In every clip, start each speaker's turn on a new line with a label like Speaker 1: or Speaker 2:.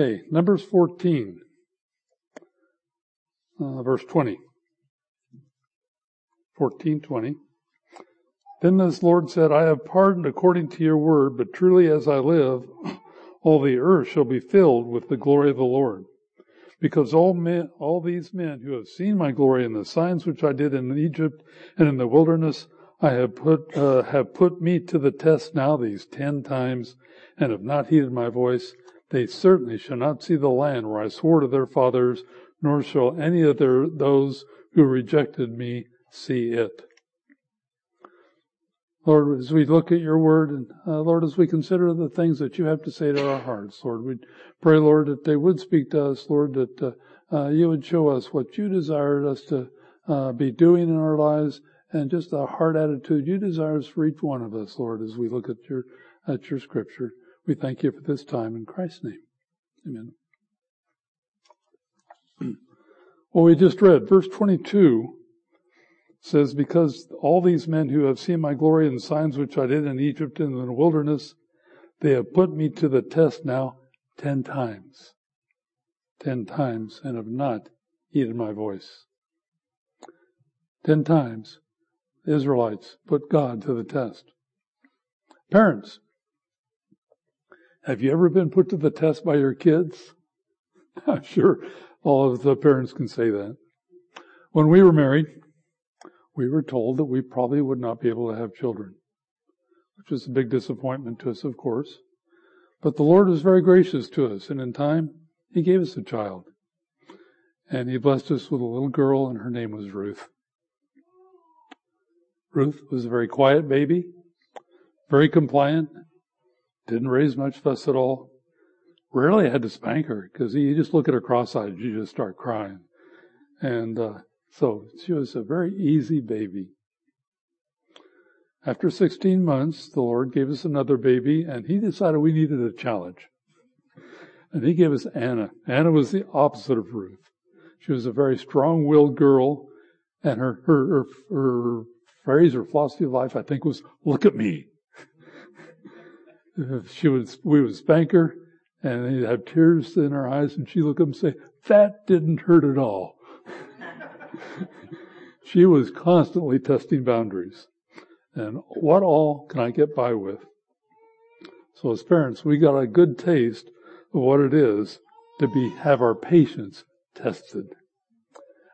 Speaker 1: Okay, Numbers 14, uh, verse 20. 14, 20. Then this Lord said, I have pardoned according to your word, but truly as I live, all the earth shall be filled with the glory of the Lord. Because all men, all these men who have seen my glory and the signs which I did in Egypt and in the wilderness, I have put, uh, have put me to the test now these ten times and have not heeded my voice. They certainly shall not see the land where I swore to their fathers, nor shall any of their, those who rejected me see it. Lord, as we look at your word and uh, Lord, as we consider the things that you have to say to our hearts, Lord, we pray, Lord, that they would speak to us, Lord, that uh, uh, you would show us what you desired us to uh, be doing in our lives and just the heart attitude you desire for each one of us, Lord, as we look at your, at your scripture. We thank you for this time in Christ's name. Amen. Well, we just read verse 22 says, Because all these men who have seen my glory and signs which I did in Egypt and in the wilderness, they have put me to the test now ten times. Ten times and have not heeded my voice. Ten times, the Israelites put God to the test. Parents, have you ever been put to the test by your kids? I'm sure all of the parents can say that. When we were married, we were told that we probably would not be able to have children, which was a big disappointment to us, of course. But the Lord was very gracious to us, and in time, He gave us a child. And He blessed us with a little girl, and her name was Ruth. Ruth was a very quiet baby, very compliant, didn't raise much fuss at all. Rarely had to spank her because you just look at her cross-eyed, you just start crying. And uh, so she was a very easy baby. After 16 months, the Lord gave us another baby, and He decided we needed a challenge. And He gave us Anna. Anna was the opposite of Ruth. She was a very strong-willed girl, and her her her, her phrase or philosophy of life, I think, was "Look at me." She would we would spank her, and they'd have tears in her eyes, and she'd look up and say, "That didn't hurt at all." she was constantly testing boundaries. And what all can I get by with? So as parents, we got a good taste of what it is to be, have our patience tested.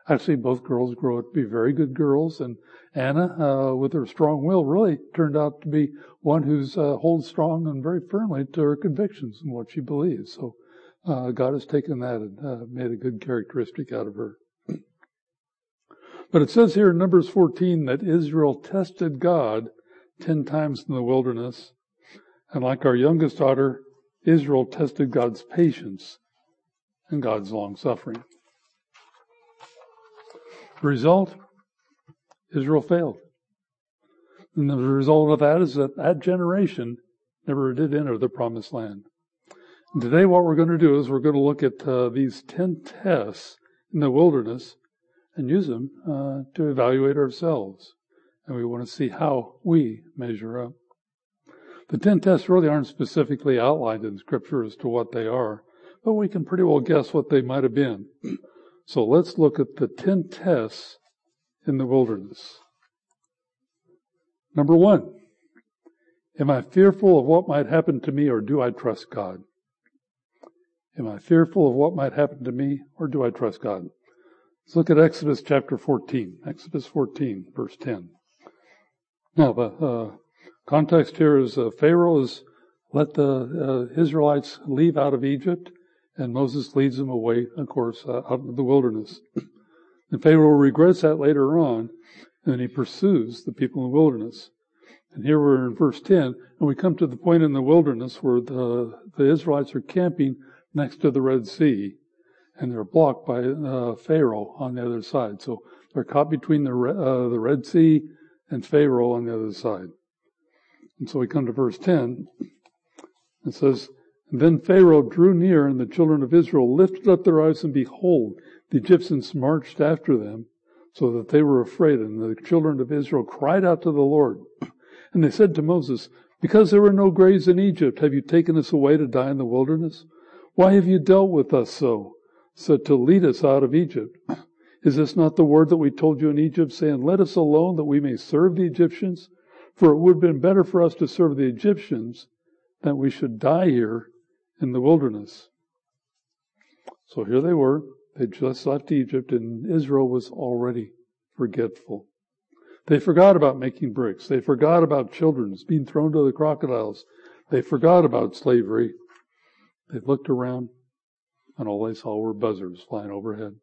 Speaker 1: Actually, both girls grow up to be very good girls, and Anna, uh, with her strong will, really turned out to be one who's uh, holds strong and very firmly to her convictions and what she believes. So uh, God has taken that and uh, made a good characteristic out of her. But it says here in Numbers 14 that Israel tested God ten times in the wilderness. And like our youngest daughter, Israel tested God's patience and God's long suffering. Result, Israel failed. And the result of that is that that generation never did enter the promised land. And today what we're going to do is we're going to look at uh, these 10 tests in the wilderness and use them uh, to evaluate ourselves. And we want to see how we measure up. The 10 tests really aren't specifically outlined in Scripture as to what they are, but we can pretty well guess what they might have been. So let's look at the 10 tests in the wilderness. Number one, am I fearful of what might happen to me or do I trust God? Am I fearful of what might happen to me or do I trust God? Let's look at Exodus chapter 14. Exodus 14, verse 10. Now, the uh, context here is uh, Pharaoh has let the uh, Israelites leave out of Egypt, and Moses leads them away, of course, uh, out of the wilderness. and Pharaoh regrets that later on, and he pursues the people in the wilderness. And here we're in verse 10, and we come to the point in the wilderness where the, the Israelites are camping next to the Red Sea and they're blocked by uh, Pharaoh on the other side. So they're caught between the uh, the Red Sea and Pharaoh on the other side. And so we come to verse 10. It says, and then Pharaoh drew near, and the children of Israel lifted up their eyes, and behold, the Egyptians marched after them, so that they were afraid. And the children of Israel cried out to the Lord. And they said to Moses, Because there were no graves in Egypt, have you taken us away to die in the wilderness? Why have you dealt with us so? So to lead us out of Egypt. Is this not the word that we told you in Egypt, saying, Let us alone that we may serve the Egyptians? For it would have been better for us to serve the Egyptians than we should die here in the wilderness. So here they were. They just left Egypt and Israel was already forgetful. They forgot about making bricks. They forgot about children being thrown to the crocodiles. They forgot about slavery. They looked around and all they saw were buzzards flying overhead.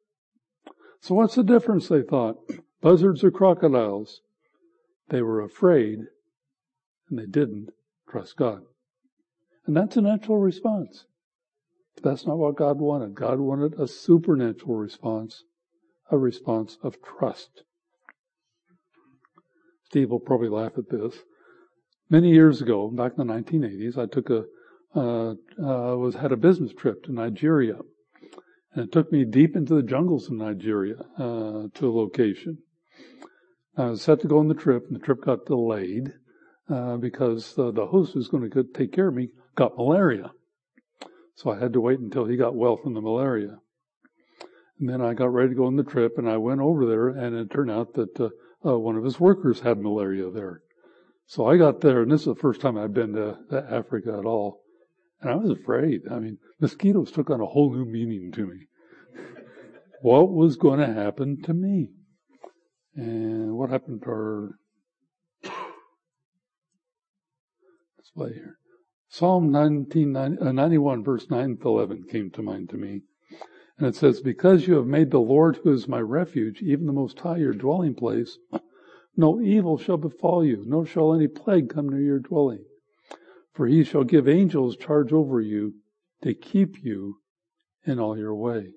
Speaker 1: So what's the difference, they thought? Buzzards or crocodiles? They were afraid and they didn't trust God. And that's a natural response. But that's not what God wanted. God wanted a supernatural response, a response of trust. Steve will probably laugh at this. Many years ago, back in the 1980s, I took a uh, uh, was had a business trip to Nigeria, and it took me deep into the jungles of Nigeria uh, to a location. I was set to go on the trip, and the trip got delayed uh, because the host who was going to take care of me got malaria. So I had to wait until he got well from the malaria. And then I got ready to go on the trip, and I went over there, and it turned out that uh, uh, one of his workers had malaria there. So I got there, and this is the first time I've been to, to Africa at all. And I was afraid. I mean, mosquitoes took on a whole new meaning to me. what was going to happen to me? And what happened to our display here? Psalm 19, uh, 91 verse 9 to 11 came to mind to me. And it says, Because you have made the Lord, who is my refuge, even the Most High, your dwelling place, no evil shall befall you, nor shall any plague come near your dwelling. For he shall give angels charge over you to keep you in all your way.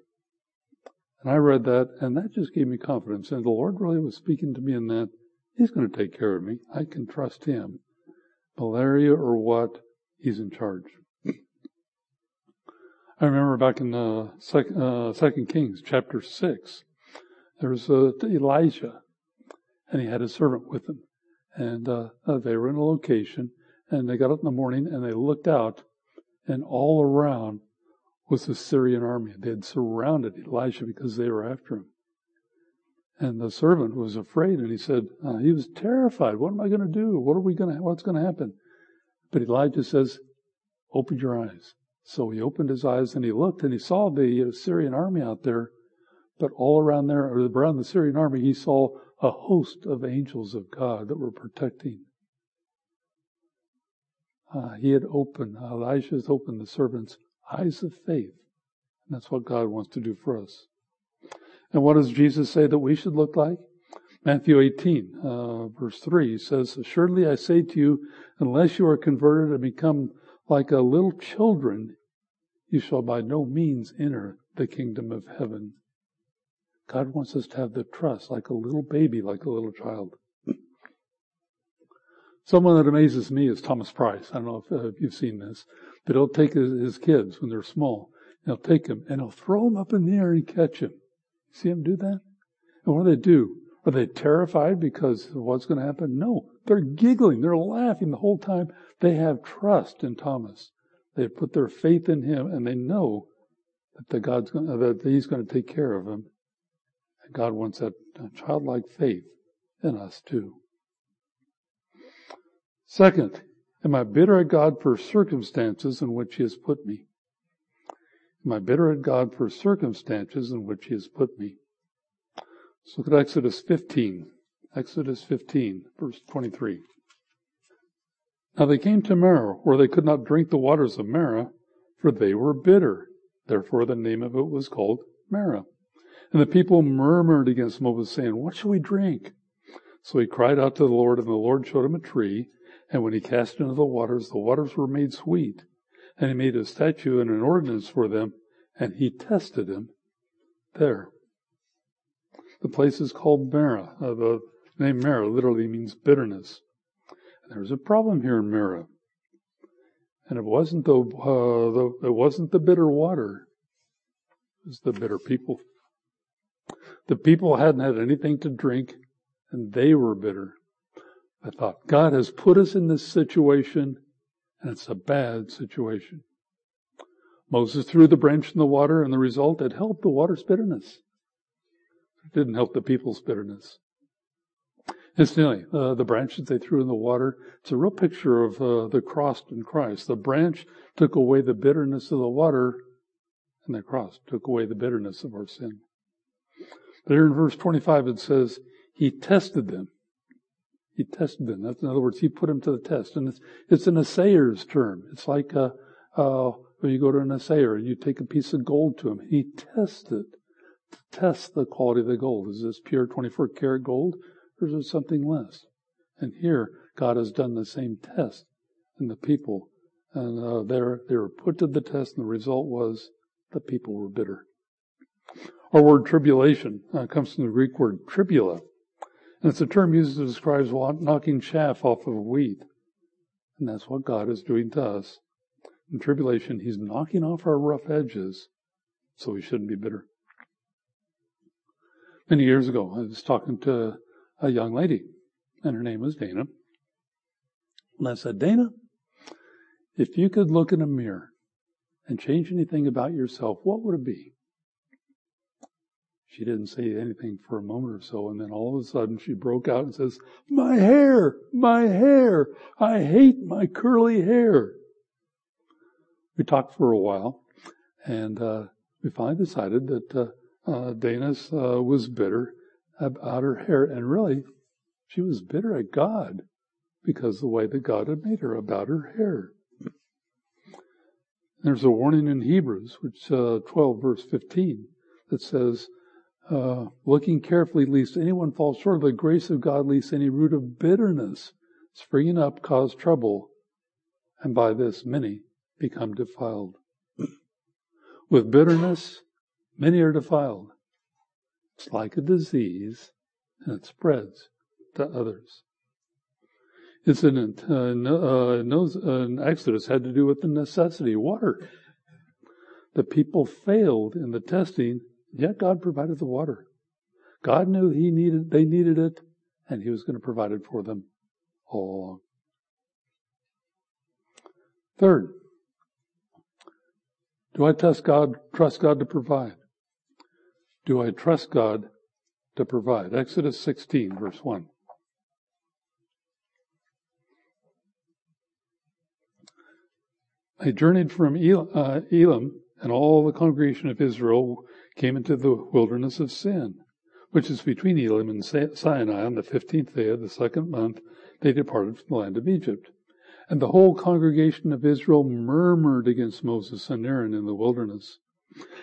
Speaker 1: And I read that, and that just gave me confidence. And the Lord really was speaking to me in that He's going to take care of me. I can trust Him. Malaria or what, He's in charge. I remember back in uh, Second, uh, Second Kings chapter six, there was uh, Elijah, and he had a servant with him, and uh, uh, they were in a location, and they got up in the morning and they looked out, and all around was the Syrian army. They had surrounded Elijah because they were after him. And the servant was afraid, and he said, uh, he was terrified. What am I going to do? What are we going to? What's going to happen? But Elijah says, "Open your eyes." So he opened his eyes and he looked, and he saw the Syrian army out there. But all around there, or around the Syrian army, he saw a host of angels of God that were protecting uh, he had opened, Elijah has opened the servant's eyes of faith. And that's what God wants to do for us. And what does Jesus say that we should look like? Matthew 18, uh, verse 3 says, Assuredly I say to you, unless you are converted and become like a little children, you shall by no means enter the kingdom of heaven. God wants us to have the trust like a little baby, like a little child. Someone that amazes me is Thomas Price. I don't know if, uh, if you've seen this, but he'll take his, his, kids when they're small, and he'll take them and he'll throw them up in the air and catch them. See him do that? And what do they do? Are they terrified because of what's going to happen? No, they're giggling, they're laughing the whole time. They have trust in Thomas. They put their faith in him, and they know that the God's going, that He's going to take care of them. And God wants that childlike faith in us too. Second, am I bitter at God for circumstances in which He has put me? Am I bitter at God for circumstances in which He has put me? Let's look at Exodus 15. Exodus 15, verse 23. Now they came to Marah, where they could not drink the waters of Marah, for they were bitter. Therefore the name of it was called Marah. And the people murmured against Moses, saying, What shall we drink? So he cried out to the Lord, and the Lord showed him a tree, and when he cast into the waters, the waters were made sweet. And he made a statute and an ordinance for them, and he tested them there. The place is called Marah. Uh, the name Marah literally means bitterness. And was a problem here in Marah. And it wasn't the, uh, the it wasn't the bitter water. It was the bitter people. The people hadn't had anything to drink, and they were bitter. I thought, God has put us in this situation, and it's a bad situation. Moses threw the branch in the water, and the result, it helped the water's bitterness. It didn't help the people's bitterness. Incidentally, uh, the branch that they threw in the water, it's a real picture of uh, the cross in Christ. The branch took away the bitterness of the water, and the cross took away the bitterness of our sin. But here in verse 25 it says, He tested them. He tested them. That's, in other words, He put them to the test. And it's, it's an assayer's term. It's like uh, uh, when you go to an assayer and you take a piece of gold to him. He tested to test the quality of the gold. Is this pure 24 karat gold or is it something less? And here, God has done the same test in the people. And uh, they were put to the test, and the result was the people were bitter. Our word tribulation uh, comes from the Greek word tribula. And it's a term used to describe knocking chaff off of wheat. And that's what God is doing to us. In tribulation, He's knocking off our rough edges so we shouldn't be bitter. Many years ago, I was talking to a young lady, and her name was Dana. And I said, Dana, if you could look in a mirror and change anything about yourself, what would it be? She didn't say anything for a moment or so, and then all of a sudden she broke out and says, My hair! My hair! I hate my curly hair! We talked for a while, and uh, we finally decided that uh, uh, Dana's uh, was bitter about her hair, and really, she was bitter at God because the way that God had made her about her hair. There's a warning in Hebrews, which uh, 12 verse 15, that says, uh, looking carefully lest anyone fall short of the grace of God, lest any root of bitterness springing up cause trouble, and by this many become defiled. With bitterness, many are defiled. It's like a disease, and it spreads to others. Incident uh, uh, uh, Exodus had to do with the necessity, water. The people failed in the testing, yet God provided the water. God knew he needed, they needed it, and He was going to provide it for them all along. Third, do I trust God, trust God to provide? Do I trust God to provide? Exodus 16, verse 1. They journeyed from uh, Elim, and all the congregation of Israel came into the wilderness of Sin, which is between Elim and Sinai. On the fifteenth day of the second month, they departed from the land of Egypt. And the whole congregation of Israel murmured against Moses and Aaron in the wilderness.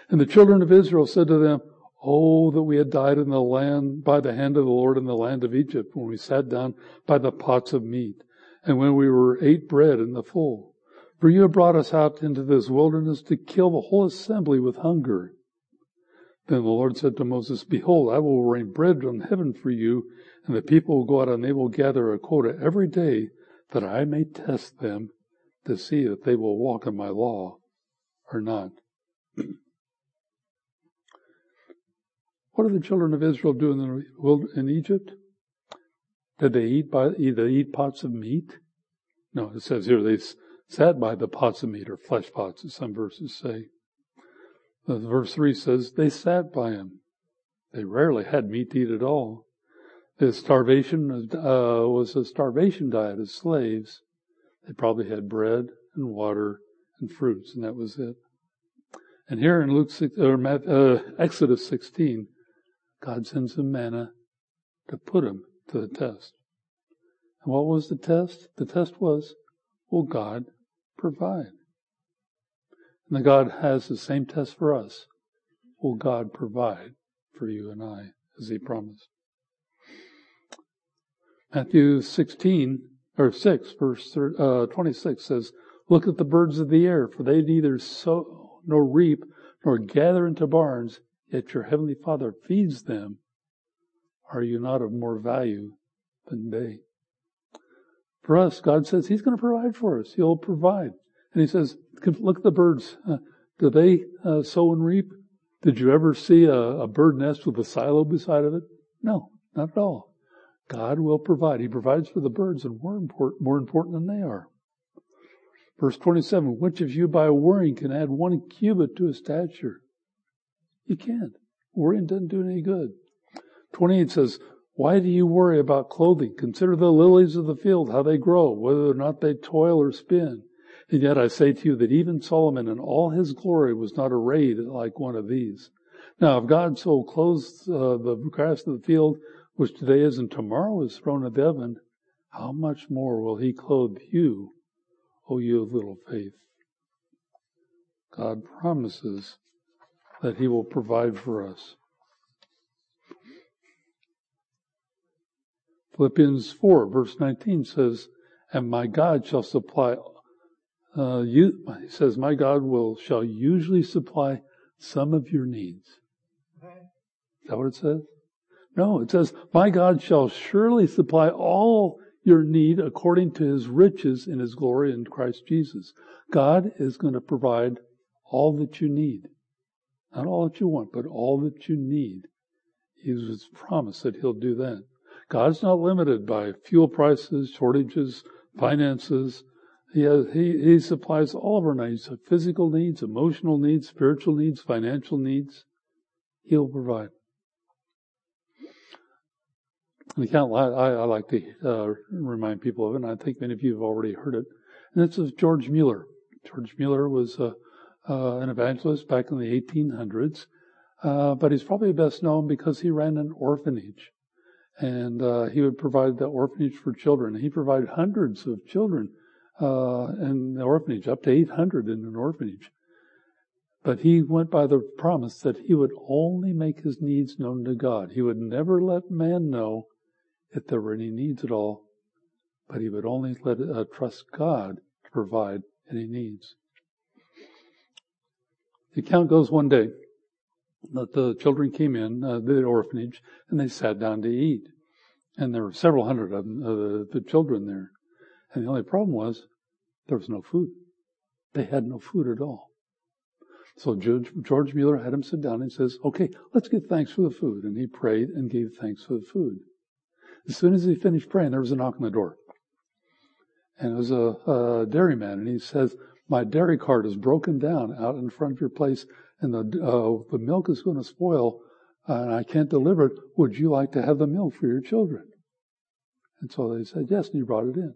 Speaker 1: And the children of Israel said to them, Oh, that we had died in the land by the hand of the Lord in the land of Egypt when we sat down by the pots of meat and when we were ate bread in the full. For you have brought us out into this wilderness to kill the whole assembly with hunger. Then the Lord said to Moses, Behold, I will rain bread from heaven for you, and the people will go out and they will gather a quota every day that I may test them to see if they will walk in my law or not. what did the children of Israel do in, the, in Egypt? Did they eat by either eat pots of meat? No, it says here they sat by the pots of meat or flesh pots, as some verses say. Verse three says they sat by him. They rarely had meat to eat at all. The starvation uh, was a starvation diet as slaves. They probably had bread and water and fruits, and that was it. And here in Luke six, or uh, Exodus 16, God sends them manna to put them to the test. And what was the test? The test was, will God provide? And God has the same test for us. Will God provide for you and I as He promised? Matthew 16, or 6, verse uh, 26 says, Look at the birds of the air, for they neither sow nor reap nor gather into barns, yet your heavenly Father feeds them. Are you not of more value than they? For us, God says He's going to provide for us. He'll provide. And He says, look at the birds. Uh, do they uh, sow and reap? Did you ever see a, a bird nest with a silo beside of it? No, not at all. God will provide. He provides for the birds, and more important, more important than they are. Verse 27, which of you by worrying can add one cubit to his stature? You can't. Worrying doesn't do any good. 28 says, why do you worry about clothing? Consider the lilies of the field, how they grow, whether or not they toil or spin. And yet I say to you that even Solomon in all his glory was not arrayed like one of these. Now, if God so clothes uh, the grass of the field, which today is and tomorrow is thrown into heaven, how much more will he clothe you, O you of little faith? God promises that he will provide for us. Philippians 4 verse 19 says, and my God shall supply, uh, you, he says, my God will, shall usually supply some of your needs. Is that what it says? No, it says, my God shall surely supply all your need according to his riches in his glory in Christ Jesus. God is going to provide all that you need. Not all that you want, but all that you need. He was promised that he'll do that. God's not limited by fuel prices, shortages, finances. He, has, he, he supplies all of our needs, physical needs, emotional needs, spiritual needs, financial needs. He'll provide. Can't. I, I like to uh, remind people of it, and I think many of you have already heard it. And this is George Mueller. George Mueller was uh, uh, an evangelist back in the 1800s, uh, but he's probably best known because he ran an orphanage, and uh, he would provide the orphanage for children. He provided hundreds of children uh, in the orphanage, up to 800 in an orphanage. But he went by the promise that he would only make his needs known to God. He would never let man know if there were any needs at all, but he would only let uh, trust God to provide any needs. The account goes one day that the children came in uh, the orphanage and they sat down to eat, and there were several hundred of them, uh, the children there, and the only problem was there was no food. They had no food at all. So George, George Mueller had him sit down and says, "Okay, let's give thanks for the food," and he prayed and gave thanks for the food. As soon as he finished praying, there was a knock on the door. And it was a, a dairyman, and he says, My dairy cart is broken down out in front of your place, and the, uh, the milk is going to spoil, and I can't deliver it. Would you like to have the milk for your children? And so they said yes, and he brought it in.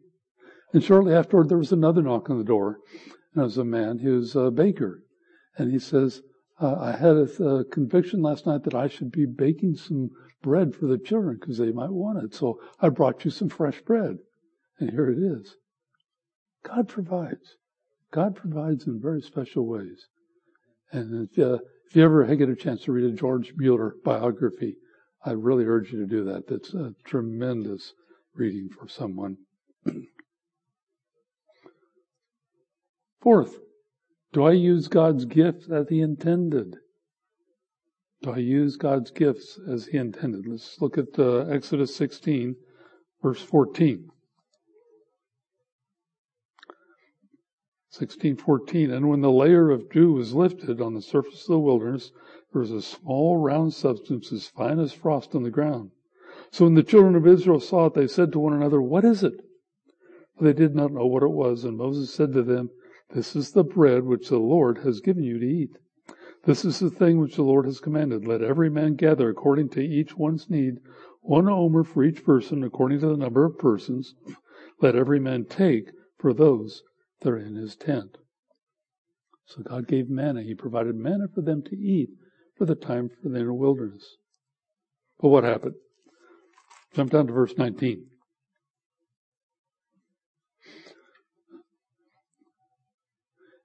Speaker 1: And shortly afterward, there was another knock on the door, and it was a man, he was a baker, and he says, uh, I had a, a, conviction last night that I should be baking some bread for the children because they might want it. So I brought you some fresh bread. And here it is. God provides. God provides in very special ways. And if, uh, if you ever get a chance to read a George Mueller biography, I really urge you to do that. That's a tremendous reading for someone. Fourth, do I use God's gifts as He intended? Do I use God's gifts as He intended? Let's look at uh, Exodus 16, verse 14. 1614, and when the layer of dew was lifted on the surface of the wilderness, there was a small round substance as fine as frost on the ground. So when the children of Israel saw it, they said to one another, What is it? For they did not know what it was. And Moses said to them, This is the bread which the Lord has given you to eat. This is the thing which the Lord has commanded. Let every man gather according to each one's need, one omer for each person, according to the number of persons. Let every man take for those that are in his tent. So God gave manna. He provided manna for them to eat for the time for the inner wilderness. But what happened? Jump down to verse 19.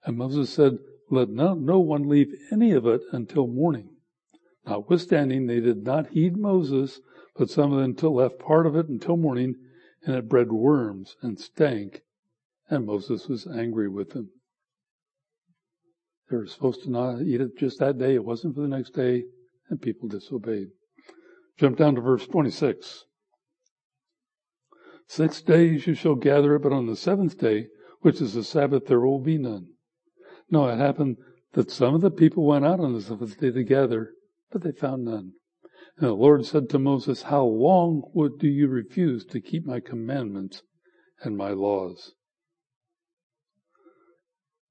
Speaker 1: And Moses said, let no, no one leave any of it until morning. Notwithstanding, they did not heed Moses, but some of them left part of it until morning, and it bred worms and stank, and Moses was angry with them. They were supposed to not eat it just that day. It wasn't for the next day, and people disobeyed. Jump down to verse 26. Six days you shall gather it, but on the seventh day, which is the Sabbath, there will be none. No, it happened that some of the people went out on the seventh day together, but they found none. And the Lord said to Moses, How long would do you refuse to keep my commandments and my laws?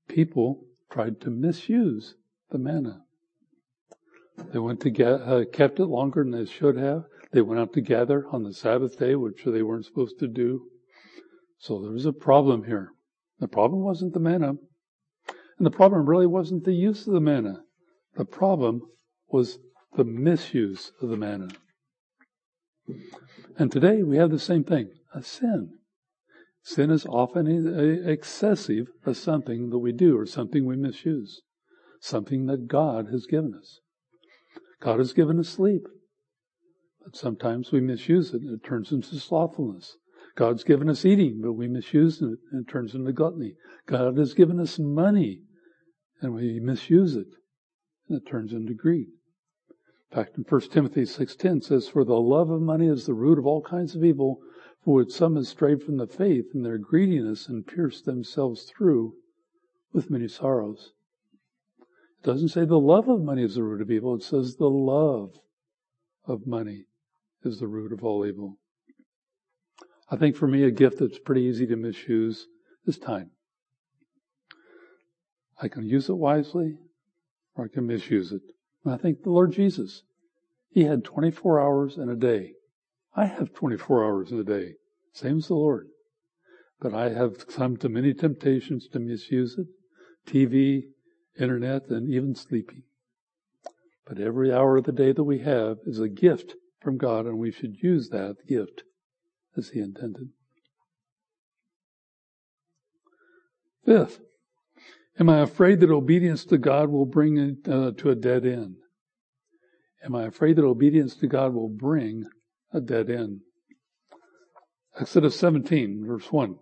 Speaker 1: people tried to misuse the manna. They went to get, uh, kept it longer than they should have. They went out to gather on the Sabbath day, which they weren't supposed to do. So there was a problem here. The problem wasn't the manna. And the problem really wasn't the use of the manna. The problem was the misuse of the manna. And today we have the same thing, a sin. Sin is often excessive of something that we do or something we misuse, something that God has given us. God has given us sleep, but sometimes we misuse it and it turns into slothfulness. God's given us eating, but we misuse it and it turns into gluttony. God has given us money and we misuse it and it turns into greed. In fact, in 1 Timothy 6.10 says, For the love of money is the root of all kinds of evil, for which some have strayed from the faith in their greediness and pierced themselves through with many sorrows. It doesn't say the love of money is the root of evil. It says the love of money is the root of all evil. I think for me, a gift that's pretty easy to misuse is time. I can use it wisely or I can misuse it. And I think the Lord Jesus, He had 24 hours in a day. I have 24 hours in a day, same as the Lord. But I have come to many temptations to misuse it. TV, internet, and even sleeping. But every hour of the day that we have is a gift from God, and we should use that gift as He intended. Fifth, Am I afraid that obedience to God will bring uh, to a dead end? Am I afraid that obedience to God will bring a dead end? Exodus 17, verse 1.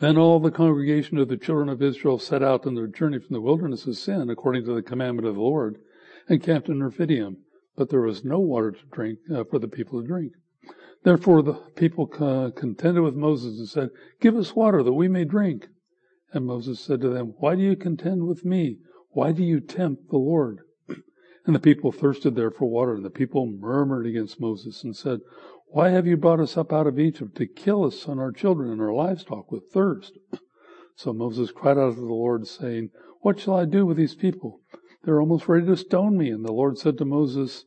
Speaker 1: Then all the congregation of the children of Israel set out on their journey from the wilderness of sin, according to the commandment of the Lord, and camped in Rephidim. But there was no water to drink uh, for the people to drink. Therefore the people uh, contended with Moses and said, Give us water that we may drink. And Moses said to them, Why do you contend with me? Why do you tempt the Lord? And the people thirsted there for water, and the people murmured against Moses and said, Why have you brought us up out of Egypt to kill us and our children and our livestock with thirst? So Moses cried out to the Lord, saying, What shall I do with these people? They're almost ready to stone me. And the Lord said to Moses,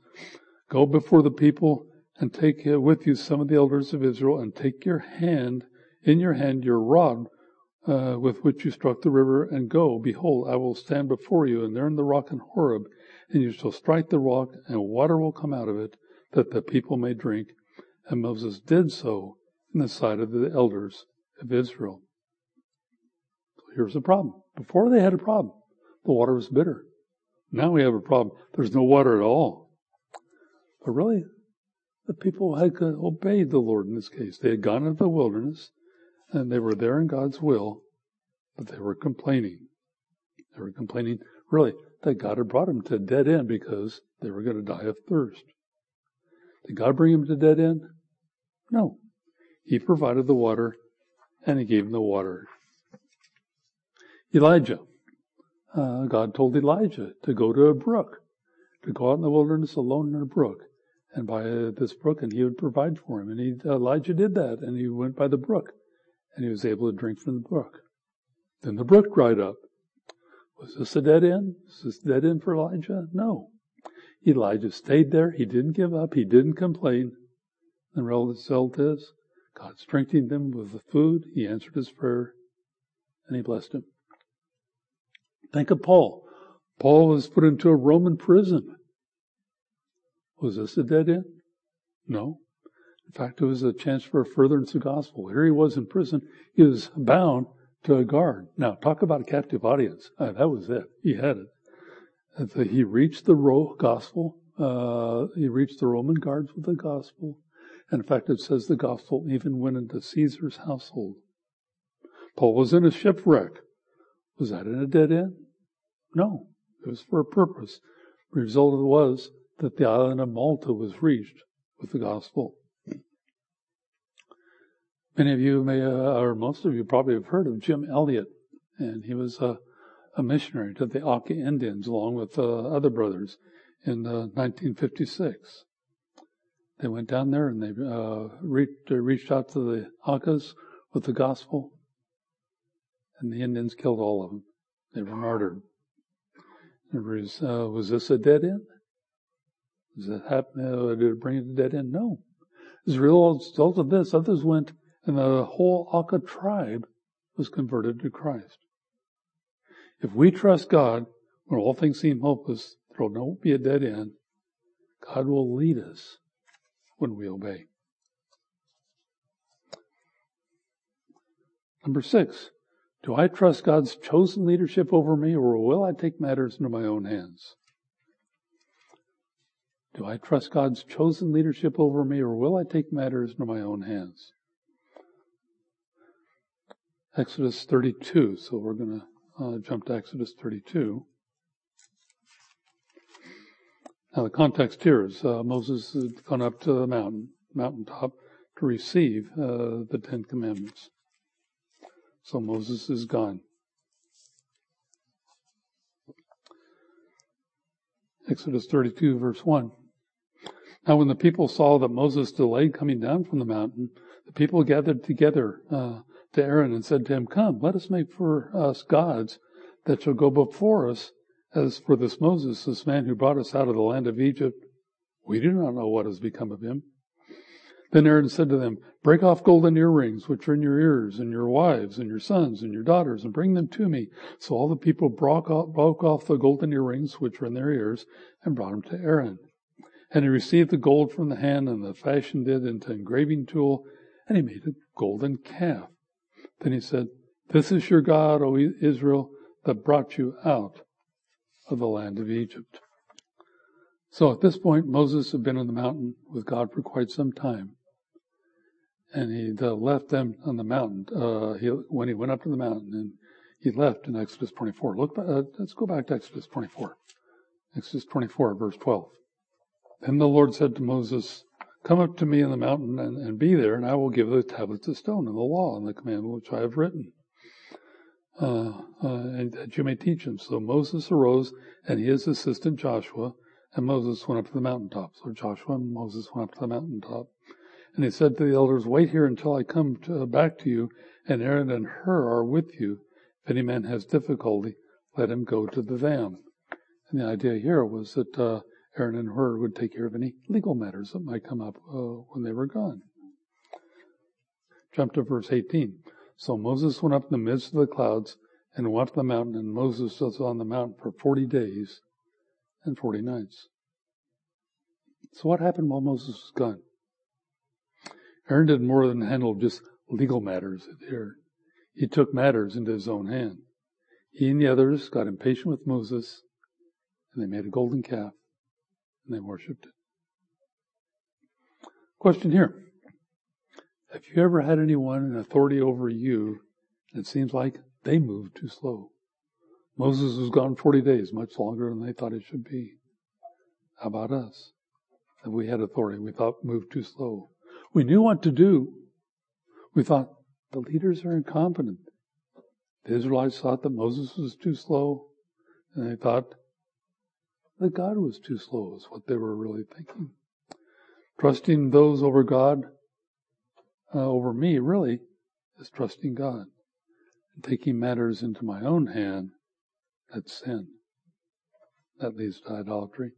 Speaker 1: Go before the people and take with you some of the elders of Israel and take your hand, in your hand, your rod uh, with which you struck the river, and go, behold, I will stand before you, and there in the rock in Horeb, and you shall strike the rock, and water will come out of it, that the people may drink. And Moses did so in the sight of the elders of Israel. Here's the problem. Before they had a problem, the water was bitter. Now we have a problem. There's no water at all. But really, the people had obeyed the Lord in this case. They had gone into the wilderness and they were there in God's will, but they were complaining. They were complaining, really, that God had brought them to a dead end because they were going to die of thirst. Did God bring them to dead end? No. He provided the water and he gave them the water. Elijah. Uh, God told Elijah to go to a brook, to go out in the wilderness alone in a brook, and by this brook, and he would provide for him. And he, Elijah did that, and he went by the brook and he was able to drink from the brook. Then the brook dried up. Was this a dead end? Was this a dead end for Elijah? No. Elijah stayed there. He didn't give up. He didn't complain. The result is God strengthened him with the food. He answered his prayer and he blessed him. Think of Paul. Paul was put into a Roman prison. Was this a dead end? No. In fact, it was a chance for furtherance of the gospel. Here he was in prison. He was bound to a guard. Now, talk about a captive audience. Uh, that was it. He had it. he reached the gospel. Uh, he reached the Roman guards with the gospel. And in fact, it says the gospel even went into Caesar's household. Paul was in a shipwreck. Was that in a dead end? No. It was for a purpose. The result was that the island of Malta was reached with the gospel. Many of you may, uh, or most of you probably have heard of Jim Elliot, and he was a, a missionary to the Auca Indians along with uh, other brothers in 1956. Uh, they went down there and they uh, reached, reached out to the Aucas with the gospel, and the Indians killed all of them. They were martyred. Was, uh, was this a dead end? Does it happen? Did it bring it to dead end? No. As a result of this, others went, and the whole Auca tribe was converted to Christ. If we trust God when all things seem hopeless, there will not be a dead end. God will lead us when we obey. Number six, do I trust God's chosen leadership over me or will I take matters into my own hands? Do I trust God's chosen leadership over me or will I take matters into my own hands? Exodus 32. So we're going to uh, jump to Exodus 32. Now the context here is uh, Moses had gone up to the mountain, mountaintop, to receive uh, the Ten Commandments. So Moses is gone. Exodus 32 verse 1. Now when the people saw that Moses delayed coming down from the mountain, the people gathered together uh, to Aaron and said to him, Come, let us make for us gods that shall go before us. As for this Moses, this man who brought us out of the land of Egypt, we do not know what has become of him. Then Aaron said to them, Break off golden earrings which are in your ears, and your wives, and your sons, and your daughters, and bring them to me. So all the people broke off, broke off the golden earrings which were in their ears, and brought them to Aaron. And he received the gold from the hand, and the fashioned it into engraving tool, and he made a golden calf. Then he said, This is your God, O Israel, that brought you out of the land of Egypt. So at this point, Moses had been on the mountain with God for quite some time. And he uh, left them on the mountain, uh, he, when he went up to the mountain and he left in Exodus 24. Look, uh, let's go back to Exodus 24. Exodus 24, verse 12. Then the Lord said to Moses, Come up to me in the mountain and, and be there, and I will give the tablets of stone and the law and the commandment which I have written uh, uh, and that you may teach him. So Moses arose, and his assistant Joshua, and Moses went up to the mountaintop. So Joshua and Moses went up to the mountaintop. And he said to the elders, Wait here until I come to, back to you, and Aaron and Hur are with you. If any man has difficulty, let him go to the van. And the idea here was that uh, Aaron and Hur would take care of any legal matters that might come up uh, when they were gone. Jump to verse 18. So Moses went up in the midst of the clouds and went up the mountain, and Moses was on the mountain for 40 days and 40 nights. So what happened while Moses was gone? Aaron did more than handle just legal matters here. He took matters into his own hand. He and the others got impatient with Moses, and they made a golden calf, and they worshipped it. Question here. Have you ever had anyone in authority over you it seems like they moved too slow? Moses was gone 40 days, much longer than they thought it should be. How about us? If we had authority, we thought moved too slow. We knew what to do. We thought the leaders are incompetent. The Israelites thought that Moses was too slow, and they thought that God was too slow, is what they were really thinking. Trusting those over God uh, over me really is trusting God. And taking matters into my own hand, that's sin. That leads to idolatry.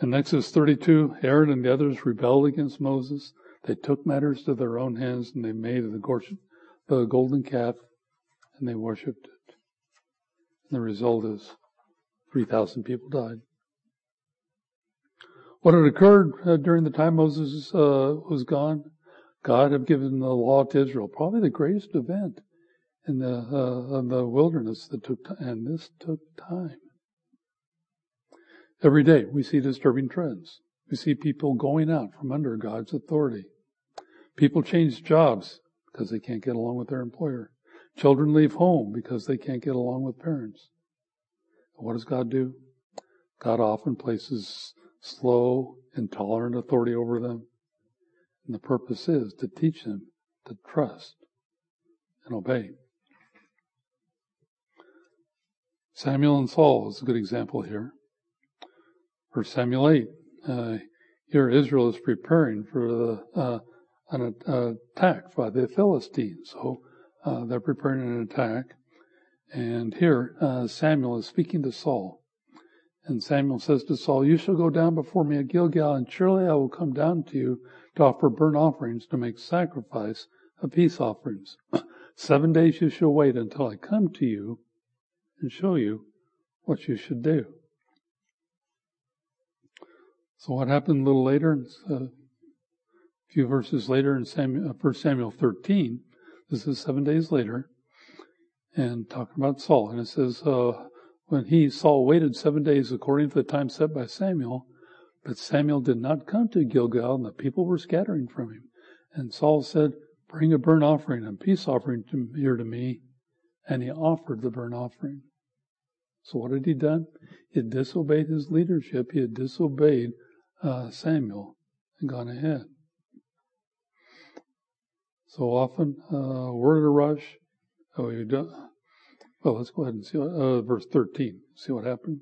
Speaker 1: In Exodus 32, Aaron and the others rebelled against Moses. They took matters to their own hands and they made the golden calf and they worshipped it. And the result is 3,000 people died. What had occurred uh, during the time Moses uh, was gone, God had given the law to Israel, probably the greatest event in the, uh, the wilderness that took time, and this took time. Every day we see disturbing trends. We see people going out from under God's authority. People change jobs because they can't get along with their employer. Children leave home because they can't get along with parents. What does God do? God often places slow, intolerant authority over them. And the purpose is to teach them to trust and obey. Samuel and Saul is a good example here. For Samuel 8, uh, here Israel is preparing for the, uh, an uh, attack by the Philistines. So Uh, they're preparing an attack. And here, uh, Samuel is speaking to Saul. And Samuel says to Saul, You shall go down before me at Gilgal, and surely I will come down to you to offer burnt offerings, to make sacrifice of peace offerings. Seven days you shall wait until I come to you and show you what you should do. So what happened a little later, uh, a few verses later in Samuel, 1 uh, Samuel 13, this is seven days later, and talking about Saul, and it says, uh, when he, Saul, waited seven days according to the time set by Samuel, but Samuel did not come to Gilgal, and the people were scattering from him. And Saul said, Bring a burnt offering and peace offering to, here to me. And he offered the burnt offering. So what had he done? He had disobeyed his leadership. He had disobeyed uh, Samuel and gone ahead. So often uh, we're in a rush. Oh, you don't. Well, let's go ahead and see what, uh, verse 13. See what happened.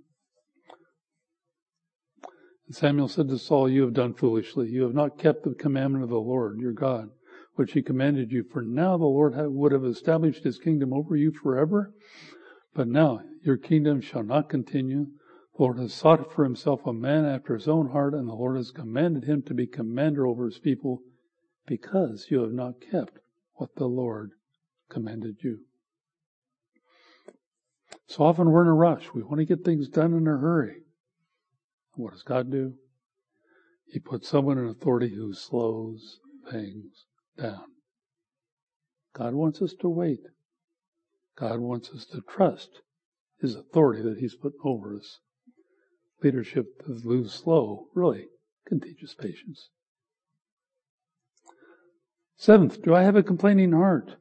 Speaker 1: And Samuel said to Saul, You have done foolishly. You have not kept the commandment of the Lord your God which he commanded you. For now the Lord would have established his kingdom over you forever. But now your kingdom shall not continue. The Lord has sought for himself a man after his own heart, and the Lord has commanded him to be commander over his people, because you have not kept what the Lord commanded you. So often we're in a rush. We want to get things done in a hurry. What does God do? He puts someone in authority who slows things down. God wants us to wait. God wants us to trust His authority that He's put over us. Leadership that moves slow really can teach us patience. Seventh, do I have a complaining heart?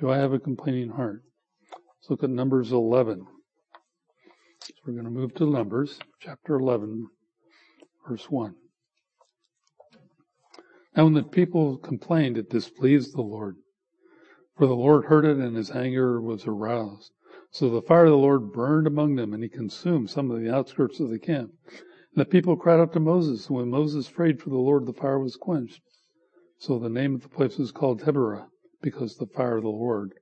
Speaker 1: Do I have a complaining heart? Let's look at Numbers 11. So we're going to move to Numbers, chapter 11, verse 1. Now, when the people complained, it displeased the Lord. For the Lord heard it, and his anger was aroused. So the fire of the Lord burned among them, and he consumed some of the outskirts of the camp. And the people cried out to Moses. And when Moses prayed for the Lord, the fire was quenched. So the name of the place was called Taberah, because the fire of the Lord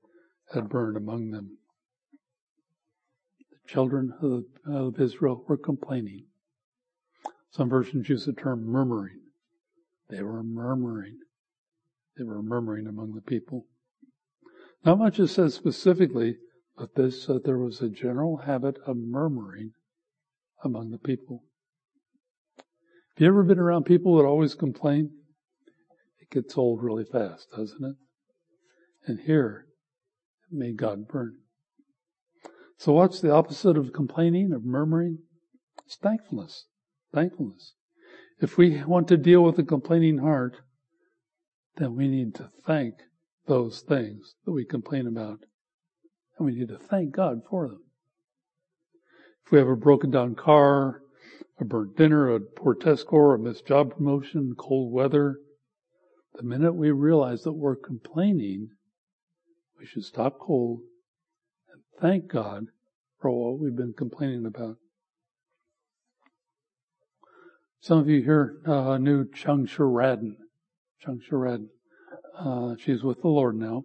Speaker 1: had burned among them. The children of, of Israel were complaining. Some versions use the term murmuring. They were murmuring. They were murmuring among the people. Not much is said specifically, but this that there was a general habit of murmuring among the people. Have you ever been around people that always complain? It gets old really fast, doesn't it? And here, made God burn. So what's the opposite of complaining, of murmuring? It's thankfulness. Thankfulness. If we want to deal with a complaining heart, then we need to thank those things that we complain about. And we need to thank God for them. If we have a broken down car, a burnt dinner, a poor test score, a missed job promotion, cold weather, the minute we realize that we're complaining, we should stop cold and thank God for what we've been complaining about. Some of you here uh, knew Chung Shiraden. Chung Shiraden. Uh, she's with the Lord now.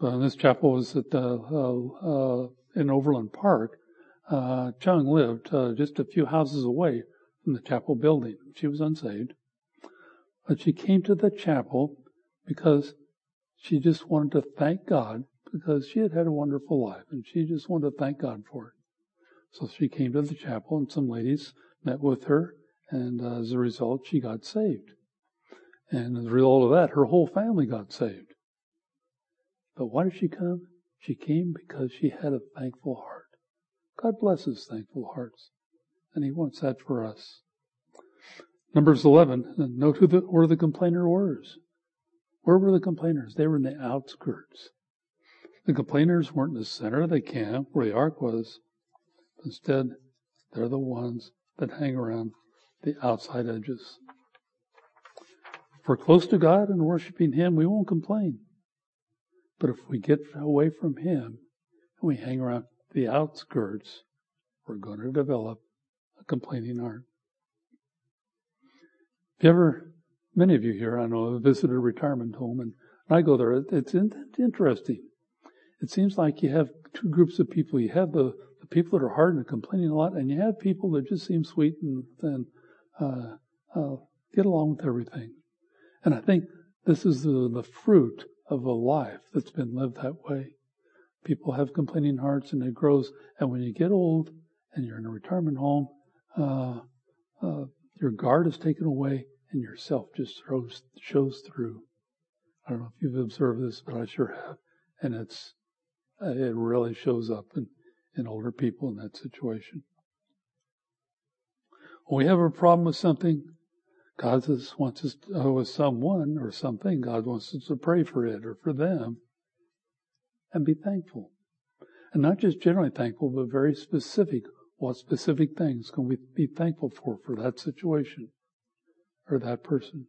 Speaker 1: But this chapel was at uh, uh, in Overland Park. Uh, Chung lived just a few houses away from the chapel building. She was unsaved, but she came to the chapel because she just wanted to thank God because she had had a wonderful life and she just wanted to thank God for it. So she came to the chapel and some ladies met with her and uh, as a result, she got saved. And as a result of that, her whole family got saved. But why did she come? She came because she had a thankful heart. God blesses thankful hearts. And He wants that for us. Numbers 11, note who the, where the complainer was. Where were the complainers? They were in the outskirts. The complainers weren't in the center of the camp where the ark was. Instead, they're the ones that hang around the outside edges. If we're close to God and worshiping Him, we won't complain. But if we get away from Him and we hang around the outskirts, we're going to develop a complaining heart. If you ever, many of you here, I know, have visited a retirement home, and I go there, it's interesting. It seems like you have two groups of people. You have the, the people that are hard and complaining a lot, and you have people that just seem sweet and, and uh, uh, get along with everything. And I think this is the, the fruit of a life that's been lived that way. People have complaining hearts and it grows. And when you get old and you're in a retirement home, uh, uh, your guard is taken away yourself just throws, shows through. I don't know if you've observed this, but I sure have. And it's, uh, it really shows up in, in older people in that situation. When we have a problem with something, God just wants us, to, uh, with someone or something, God wants us to pray for it or for them and be thankful. And not just generally thankful, but very specific. What specific things can we be thankful for for that situation or that person?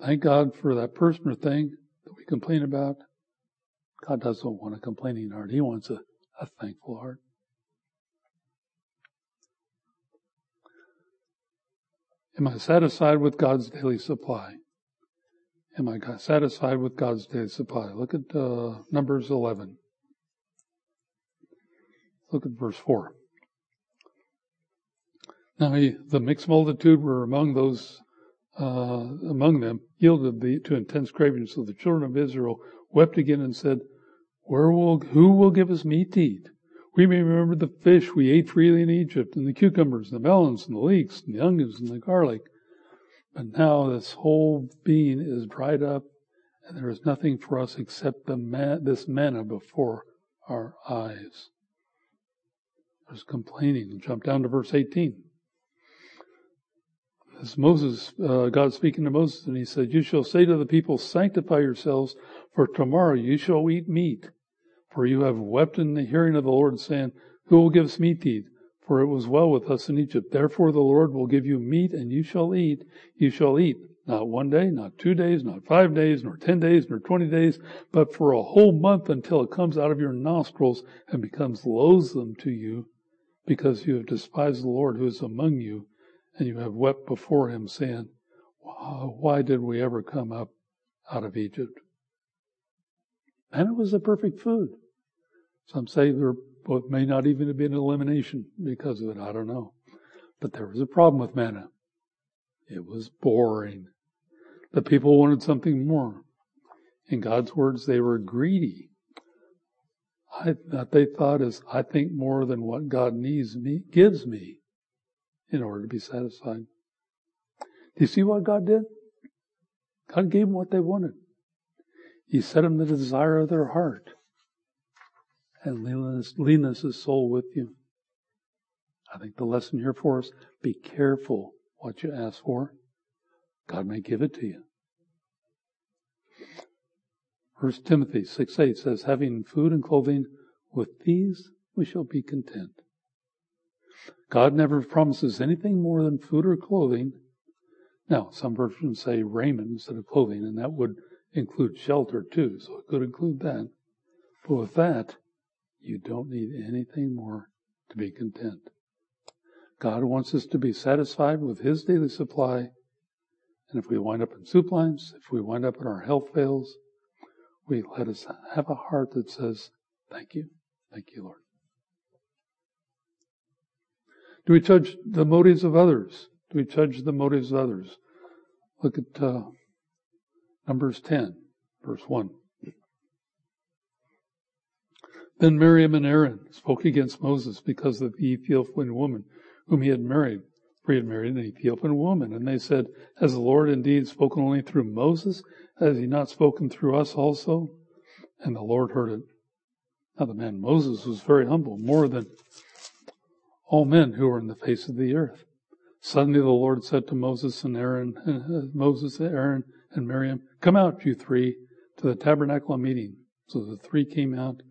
Speaker 1: Thank God for that person or thing that we complain about. God doesn't want a complaining heart. He wants a, a thankful heart. Am I satisfied with God's daily supply? Am I satisfied with God's daily supply? Look at uh, Numbers 11. Look at verse 4. Now he, the mixed multitude were among those, uh, among them, yielded the, to intense craving. So the children of Israel wept again and said, Where will, who will give us meat to eat? We may remember the fish we ate freely in Egypt, and the cucumbers, and the melons, and the leeks, and the onions, and the garlic. But now this whole bean is dried up, and there is nothing for us except the man, this manna before our eyes. There's complaining. Jump down to verse 18. This Moses, uh, God speaking to Moses, and he said, You shall say to the people, Sanctify yourselves, for tomorrow you shall eat meat. For you have wept in the hearing of the Lord, saying, Who will give us meat to eat? For it was well with us in Egypt. Therefore the Lord will give you meat, and you shall eat. You shall eat, not one day, not two days, not five days, nor ten days, nor twenty days, but for a whole month until it comes out of your nostrils and becomes loathsome to you, because you have despised the Lord who is among you, and you have wept before him, saying, Why did we ever come up out of Egypt? And it was the perfect food. Some say there may not even have been an elimination because of it. I don't know. But there was a problem with manna. It was boring. The people wanted something more. In God's words, they were greedy. I, that they thought is, I think more than what God needs me, gives me in order to be satisfied. Do you see what God did? God gave them what they wanted. He set them the desire of their heart. And leanness is soul with you. I think the lesson here for us, be careful what you ask for. God may give it to you. First Timothy 6 8 says, having food and clothing, with these we shall be content. God never promises anything more than food or clothing. Now, some versions say raiment instead of clothing, and that would include shelter too, so it could include that. But with that, you don't need anything more to be content. God wants us to be satisfied with His daily supply. And if we wind up in soup lines, if we wind up in our health fails, we let us have a heart that says, Thank you. Thank you, Lord. Do we judge the motives of others? Do we judge the motives of others? Look at uh, Numbers 10, verse 1. Then Miriam and Aaron spoke against Moses because of the Ethiopian woman whom he had married, for he had married an Ethiopian woman. And they said, Has the Lord indeed spoken only through Moses? Has he not spoken through us also? And the Lord heard it. Now the man Moses was very humble, more than all men who were in the face of the earth. Suddenly the Lord said to Moses and Aaron, uh, Moses, Aaron, and Miriam, Come out, you three, to the tabernacle meeting. So the three came out,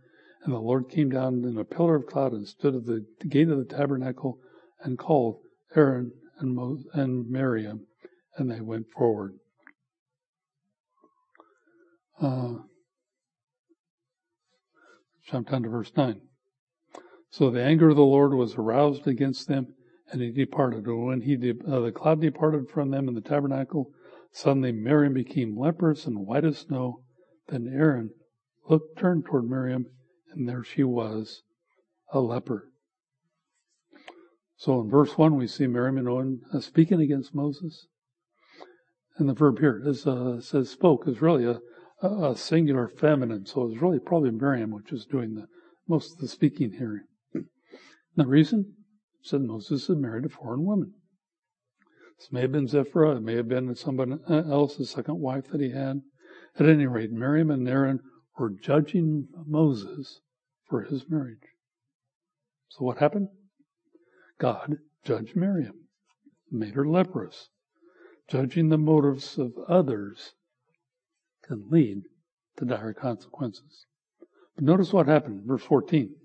Speaker 1: and the Lord came down in a pillar of cloud and stood at the gate of the tabernacle and called Aaron and, Mo- and Miriam, and they went forward. Uh, jump down to verse 9. So the anger of the Lord was aroused against them, and he departed. And when he de- uh, the cloud departed from them in the tabernacle, Suddenly Miriam became leprous and white as snow. Then Aaron looked, turned toward Miriam, and there she was, a leper. So in verse 1, we see Miriam and Owen uh, speaking against Moses. And the verb here is, uh, says spoke is really a, a, singular feminine. So it's really probably Miriam which is doing the most of the speaking here. The reason? Said Moses had married a foreign woman. This may have been Zipporah. It may have been somebody else, the second wife that he had. At any rate, Miriam and Aaron were judging Moses for his marriage. So what happened? God judged Miriam, made her leprous. Judging the motives of others can lead to dire consequences. But notice what happened, verse 14.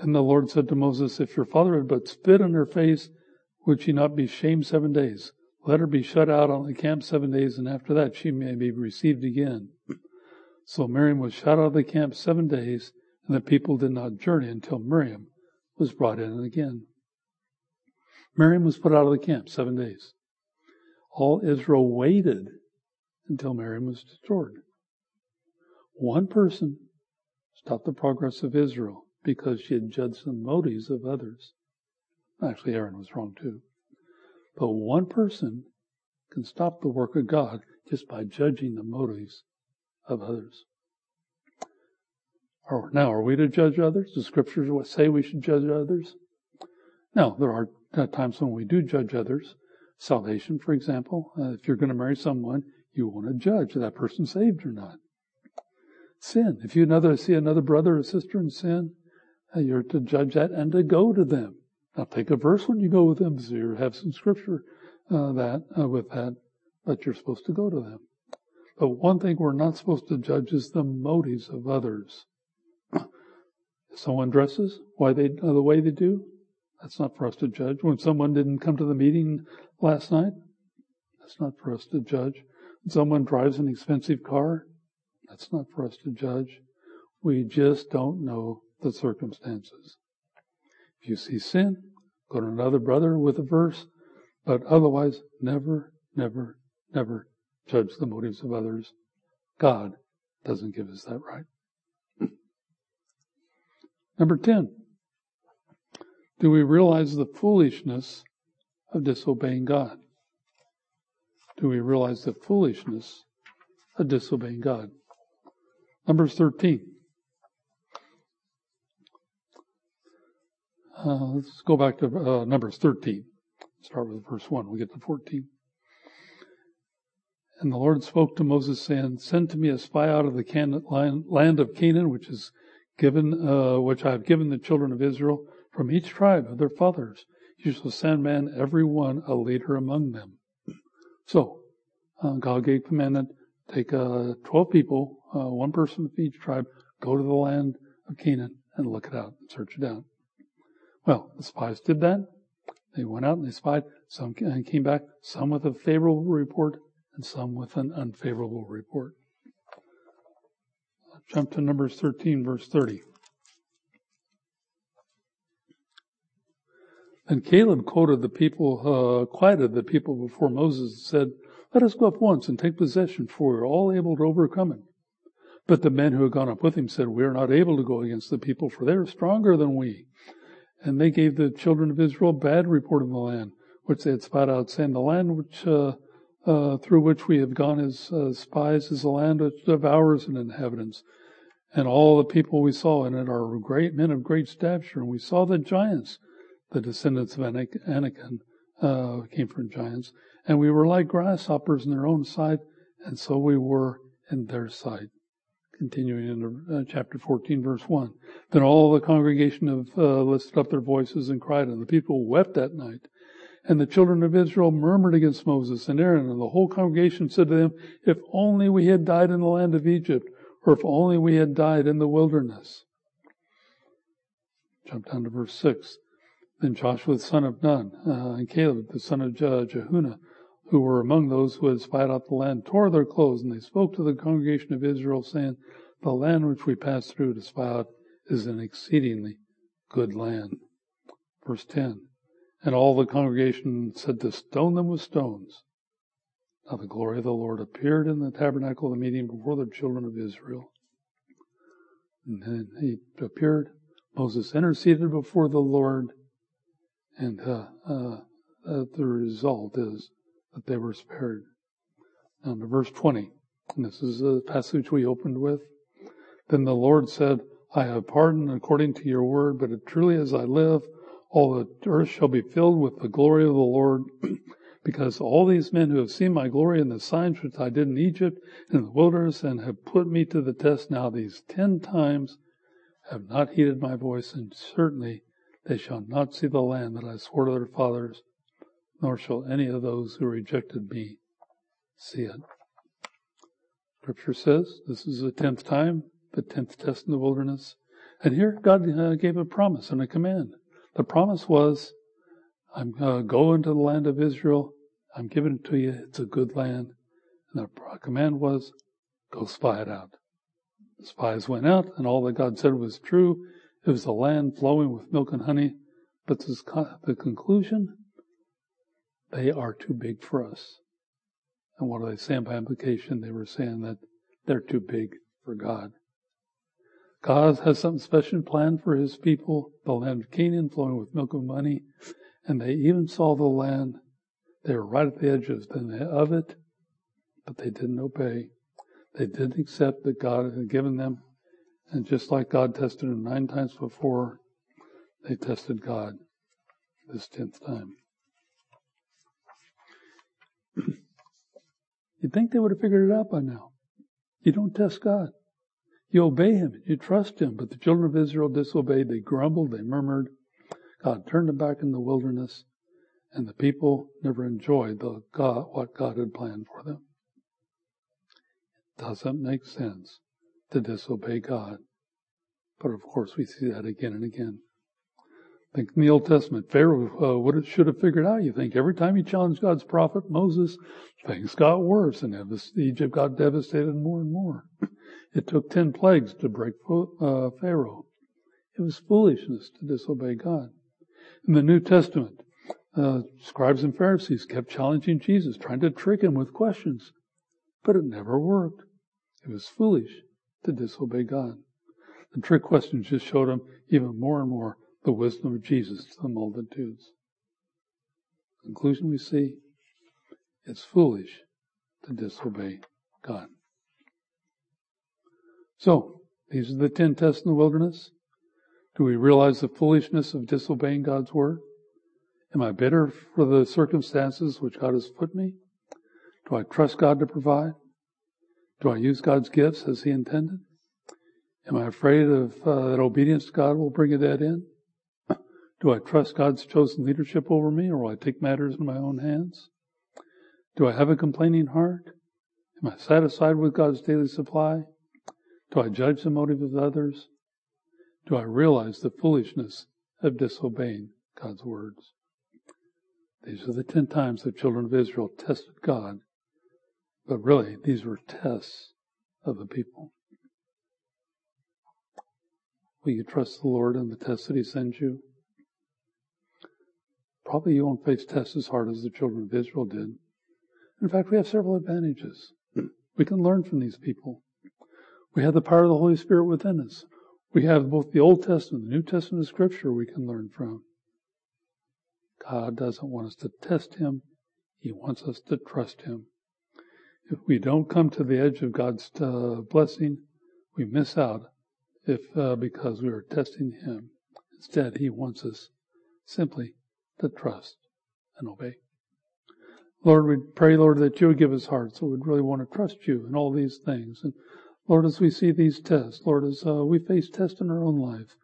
Speaker 1: Then the Lord said to Moses, If your father had but spit on her face, would she not be shamed seven days? Let her be shut out on the camp seven days, and after that she may be received again. So Miriam was shut out of the camp seven days, and the people did not journey until Miriam was brought in again. Miriam was put out of the camp seven days. All Israel waited until Miriam was destroyed. One person stopped the progress of Israel because she had judged the motives of others. Actually, Aaron was wrong too. But one person can stop the work of God just by judging the motives of others. Now, are we to judge others? The scriptures say we should judge others? Now, there are times when we do judge others. Salvation, for example. Uh, if you're going to marry someone, you want to judge that person saved or not. Sin. If you another, see another brother or sister in sin, uh, you're to judge that and to go to them. Now take a verse when you go with them, so you have some scripture uh, that uh, with that, but you're supposed to go to them. But one thing we're not supposed to judge is the motives of others. If someone dresses why they uh, the way they do, that's not for us to judge. When someone didn't come to the meeting last night, that's not for us to judge. When someone drives an expensive car, that's not for us to judge. We just don't know the circumstances. If you see sin, go to another brother with a verse, but otherwise, never, never, never judge the motives of others. God doesn't give us that right. Number 10. Do we realize the foolishness of disobeying God? Do we realize the foolishness of disobeying God? Numbers 13. Uh, let's go back to uh, Numbers 13. Start with verse 1. We get to 14. And the Lord spoke to Moses, saying, Send to me a spy out of the land of Canaan, which is given, uh, which I have given the children of Israel, from each tribe of their fathers. You shall send man every one a leader among them. So, uh, God gave commandment, take uh, 12 people, uh, one person from each tribe, go to the land of Canaan and look it out and search it out. Well, the spies did that. They went out and they spied. Some and came back, some with a favorable report and some with an unfavorable report. Jump to Numbers 13, verse 30. And Caleb quoted the people, uh, quieted the people before Moses and said, Let us go up once and take possession, for we are all able to overcome it. But the men who had gone up with him said, We are not able to go against the people, for they are stronger than we. And they gave the children of Israel bad report of the land, which they had spied out, saying, The land which, uh, uh, through which we have gone as uh, spies is a land which devours its inhabitants. And all the people we saw in it are great men of great stature. And we saw the giants, the descendants of Anakim, uh, came from giants. And we were like grasshoppers in their own sight, and so we were in their sight continuing in uh, chapter 14, verse 1. Then all the congregation have uh, lifted up their voices and cried, and the people wept that night. And the children of Israel murmured against Moses and Aaron, and the whole congregation said to them, If only we had died in the land of Egypt, or if only we had died in the wilderness. Jump down to verse 6. Then Joshua the son of Nun uh, and Caleb the son of Jephunneh who were among those who had spied out the land tore their clothes, and they spoke to the congregation of Israel, saying, The land which we passed through to spy out is an exceedingly good land. Verse 10. And all the congregation said to stone them with stones. Now the glory of the Lord appeared in the tabernacle of the meeting before the children of Israel. And then he appeared. Moses interceded before the Lord, and uh, uh, uh, the result is that they were spared. Now to verse 20, and this is the passage we opened with. Then the Lord said, I have pardoned according to your word, but truly as I live, all the earth shall be filled with the glory of the Lord, because all these men who have seen my glory and the signs which I did in Egypt and the wilderness and have put me to the test now these ten times have not heeded my voice, and certainly they shall not see the land that I swore to their fathers, nor shall any of those who rejected me see it. Scripture says this is the tenth time, the tenth test in the wilderness. And here God uh, gave a promise and a command. The promise was, I'm uh, go into the land of Israel. I'm giving it to you. It's a good land. And the command was, go spy it out. The spies went out, and all that God said was true. It was a land flowing with milk and honey. But the conclusion, they are too big for us. And what are they saying by implication? They were saying that they're too big for God. God has something special planned for his people, the land of Canaan flowing with milk and honey. And they even saw the land. They were right at the edge of it, but they didn't obey. They didn't accept that God had given them. And just like God tested them nine times before, they tested God this tenth time. You'd think they would have figured it out by now. You don't test God. You obey Him. You trust Him. But the children of Israel disobeyed. They grumbled. They murmured. God turned them back in the wilderness. And the people never enjoyed the God, what God had planned for them. It doesn't make sense to disobey God. But of course we see that again and again. Think in the Old Testament, Pharaoh uh, would have, should have figured out. You think every time he challenged God's prophet Moses, things got worse, and Egypt got devastated more and more. It took ten plagues to break uh, Pharaoh. It was foolishness to disobey God. In the New Testament, uh, scribes and Pharisees kept challenging Jesus, trying to trick him with questions, but it never worked. It was foolish to disobey God. The trick questions just showed him even more and more the wisdom of Jesus to the multitudes. Conclusion we see, it's foolish to disobey God. So, these are the ten tests in the wilderness. Do we realize the foolishness of disobeying God's word? Am I bitter for the circumstances which God has put me? Do I trust God to provide? Do I use God's gifts as He intended? Am I afraid of uh, that obedience to God will bring a dead end? Do I trust God's chosen leadership over me, or will I take matters in my own hands? Do I have a complaining heart? Am I satisfied with God's daily supply? Do I judge the motive of others? Do I realize the foolishness of disobeying God's words? These are the ten times the children of Israel tested God, but really these were tests of the people. Will you trust the Lord in the tests that He sends you? Probably you won't face tests as hard as the children of Israel did. In fact, we have several advantages. We can learn from these people. We have the power of the Holy Spirit within us. We have both the Old Testament and the New Testament of Scripture we can learn from. God doesn't want us to test Him. He wants us to trust Him. If we don't come to the edge of God's uh, blessing, we miss out if uh, because we are testing Him. Instead, He wants us simply to trust and obey. Lord, we pray, Lord, that you would give us hearts so we'd really want to trust you in all these things. And Lord, as we see these tests, Lord, as uh, we face tests in our own life,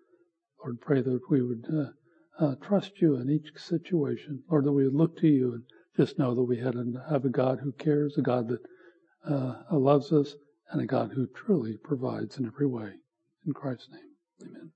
Speaker 1: Lord, pray that we would uh, uh, trust you in each situation. Lord, that we would look to you and just know that we had have a God who cares, a God that uh, loves us, and a God who truly provides in every way. In Christ's name, amen.